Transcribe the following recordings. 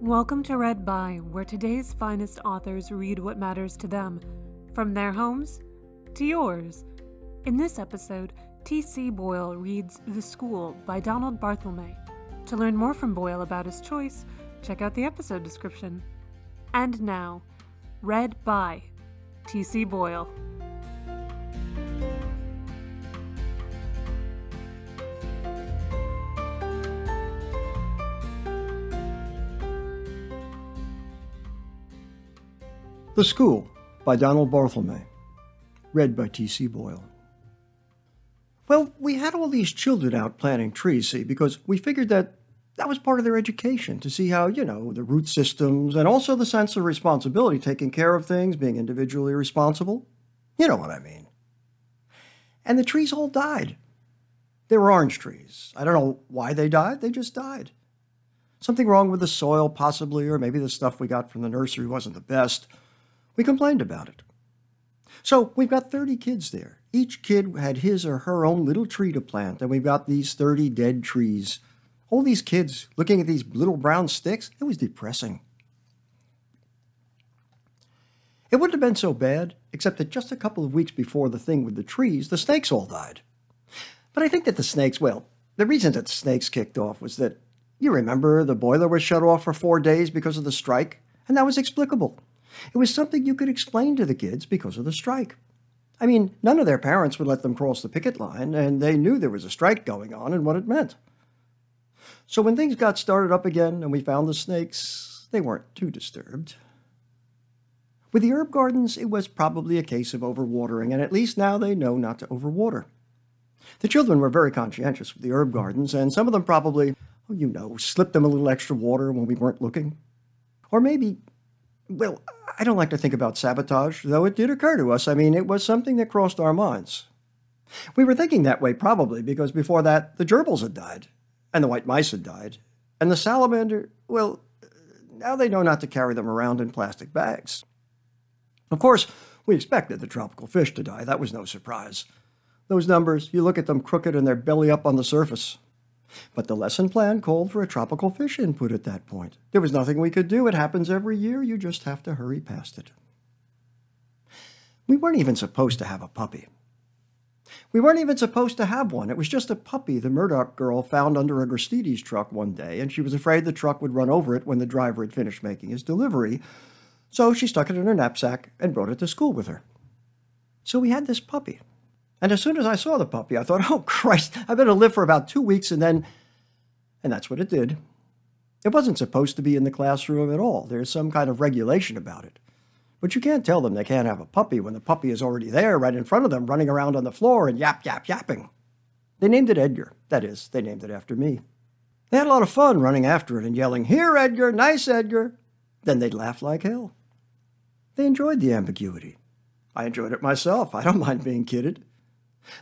Welcome to Read By, where today's finest authors read what matters to them, from their homes to yours. In this episode, T.C. Boyle reads The School by Donald Barthelme. To learn more from Boyle about his choice, check out the episode description. And now, Read by T.C. Boyle. The School by Donald Barthelme. Read by T.C. Boyle. Well, we had all these children out planting trees, see, because we figured that that was part of their education to see how, you know, the root systems and also the sense of responsibility, taking care of things, being individually responsible. You know what I mean. And the trees all died. They were orange trees. I don't know why they died, they just died. Something wrong with the soil, possibly, or maybe the stuff we got from the nursery wasn't the best. We complained about it. So we've got 30 kids there. Each kid had his or her own little tree to plant, and we've got these 30 dead trees. All these kids looking at these little brown sticks, it was depressing. It wouldn't have been so bad, except that just a couple of weeks before the thing with the trees, the snakes all died. But I think that the snakes, well, the reason that the snakes kicked off was that, you remember, the boiler was shut off for four days because of the strike, and that was explicable. It was something you could explain to the kids because of the strike. I mean, none of their parents would let them cross the picket line, and they knew there was a strike going on and what it meant. So when things got started up again and we found the snakes, they weren't too disturbed. With the herb gardens, it was probably a case of overwatering, and at least now they know not to overwater. The children were very conscientious with the herb gardens, and some of them probably, oh, you know, slipped them a little extra water when we weren't looking. Or maybe well, I don't like to think about sabotage, though it did occur to us. I mean, it was something that crossed our minds. We were thinking that way probably because before that, the gerbils had died, and the white mice had died, and the salamander, well, now they know not to carry them around in plastic bags. Of course, we expected the tropical fish to die. That was no surprise. Those numbers, you look at them crooked and they're belly up on the surface. But the lesson plan called for a tropical fish input at that point. There was nothing we could do. It happens every year. You just have to hurry past it. We weren't even supposed to have a puppy. We weren't even supposed to have one. It was just a puppy the Murdoch girl found under a Gristedes truck one day, and she was afraid the truck would run over it when the driver had finished making his delivery. So she stuck it in her knapsack and brought it to school with her. So we had this puppy. And as soon as I saw the puppy, I thought, oh Christ, I better live for about two weeks and then. And that's what it did. It wasn't supposed to be in the classroom at all. There's some kind of regulation about it. But you can't tell them they can't have a puppy when the puppy is already there right in front of them, running around on the floor and yap, yap, yapping. They named it Edgar. That is, they named it after me. They had a lot of fun running after it and yelling, Here, Edgar, nice, Edgar. Then they'd laugh like hell. They enjoyed the ambiguity. I enjoyed it myself. I don't mind being kidded.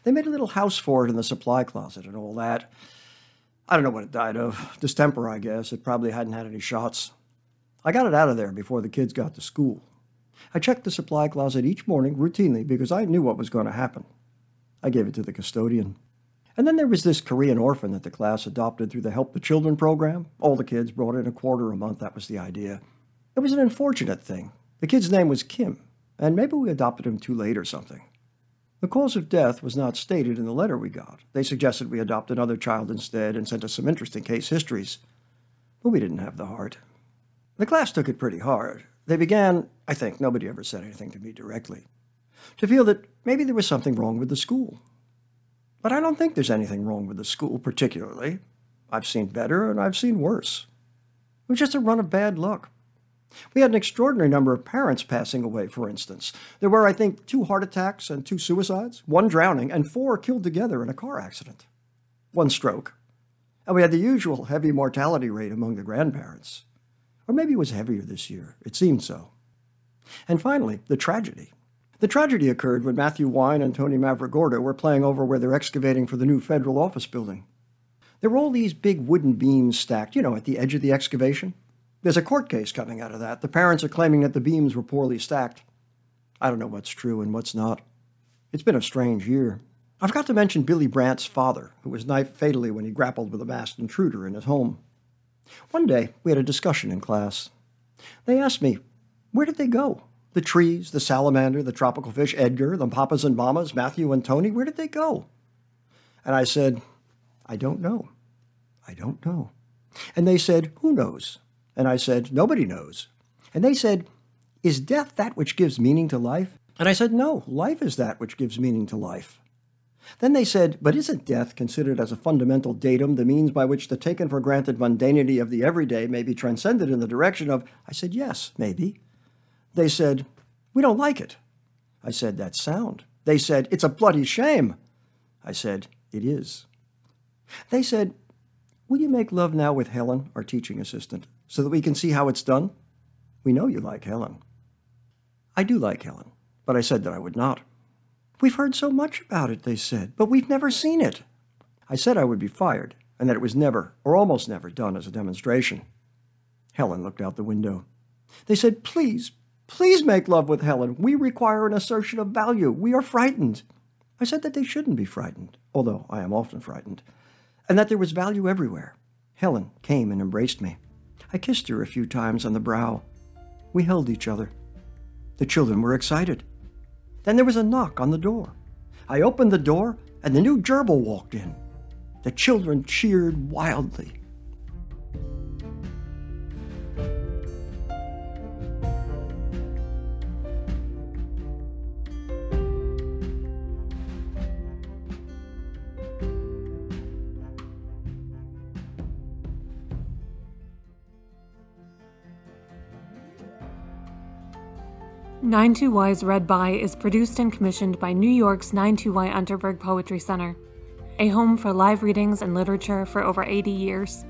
They made a little house for it in the supply closet and all that. I don't know what it died of. Distemper, I guess. It probably hadn't had any shots. I got it out of there before the kids got to school. I checked the supply closet each morning routinely because I knew what was going to happen. I gave it to the custodian. And then there was this Korean orphan that the class adopted through the Help the Children program. All the kids brought in a quarter a month. That was the idea. It was an unfortunate thing. The kid's name was Kim, and maybe we adopted him too late or something. The cause of death was not stated in the letter we got. They suggested we adopt another child instead and sent us some interesting case histories. But we didn't have the heart. The class took it pretty hard. They began, I think nobody ever said anything to me directly, to feel that maybe there was something wrong with the school. But I don't think there's anything wrong with the school particularly. I've seen better and I've seen worse. It was just a run of bad luck. We had an extraordinary number of parents passing away, for instance. There were, I think, two heart attacks and two suicides, one drowning, and four killed together in a car accident. One stroke. And we had the usual heavy mortality rate among the grandparents. Or maybe it was heavier this year. It seemed so. And finally, the tragedy. The tragedy occurred when Matthew Wein and Tony Mavrogordo were playing over where they're excavating for the new federal office building. There were all these big wooden beams stacked, you know, at the edge of the excavation. There's a court case coming out of that. The parents are claiming that the beams were poorly stacked. I don't know what's true and what's not. It's been a strange year. I forgot to mention Billy Brandt's father, who was knifed fatally when he grappled with a masked intruder in his home. One day, we had a discussion in class. They asked me, Where did they go? The trees, the salamander, the tropical fish, Edgar, the papas and mamas, Matthew and Tony, where did they go? And I said, I don't know. I don't know. And they said, Who knows? And I said, Nobody knows. And they said, Is death that which gives meaning to life? And I said, No, life is that which gives meaning to life. Then they said, But isn't death considered as a fundamental datum, the means by which the taken for granted mundanity of the everyday may be transcended in the direction of. I said, Yes, maybe. They said, We don't like it. I said, That's sound. They said, It's a bloody shame. I said, It is. They said, Will you make love now with Helen, our teaching assistant, so that we can see how it's done? We know you like Helen. I do like Helen, but I said that I would not. We've heard so much about it, they said, but we've never seen it. I said I would be fired, and that it was never, or almost never, done as a demonstration. Helen looked out the window. They said, Please, please make love with Helen. We require an assertion of value. We are frightened. I said that they shouldn't be frightened, although I am often frightened, and that there was value everywhere. Helen came and embraced me. I kissed her a few times on the brow. We held each other. The children were excited. Then there was a knock on the door. I opened the door, and the new gerbil walked in. The children cheered wildly. Nine Two Y's Read By is produced and commissioned by New York's 92Y Unterberg Poetry Center, a home for live readings and literature for over 80 years.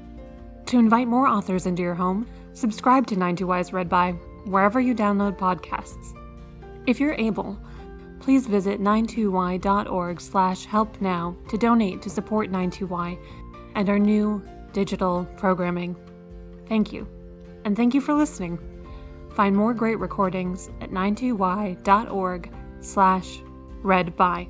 To invite more authors into your home, subscribe to 92Y's Read By wherever you download podcasts. If you're able, please visit 92y.org slash help now to donate to support 92y and our new digital programming. Thank you. And thank you for listening. Find more great recordings at 92y.org slash read by.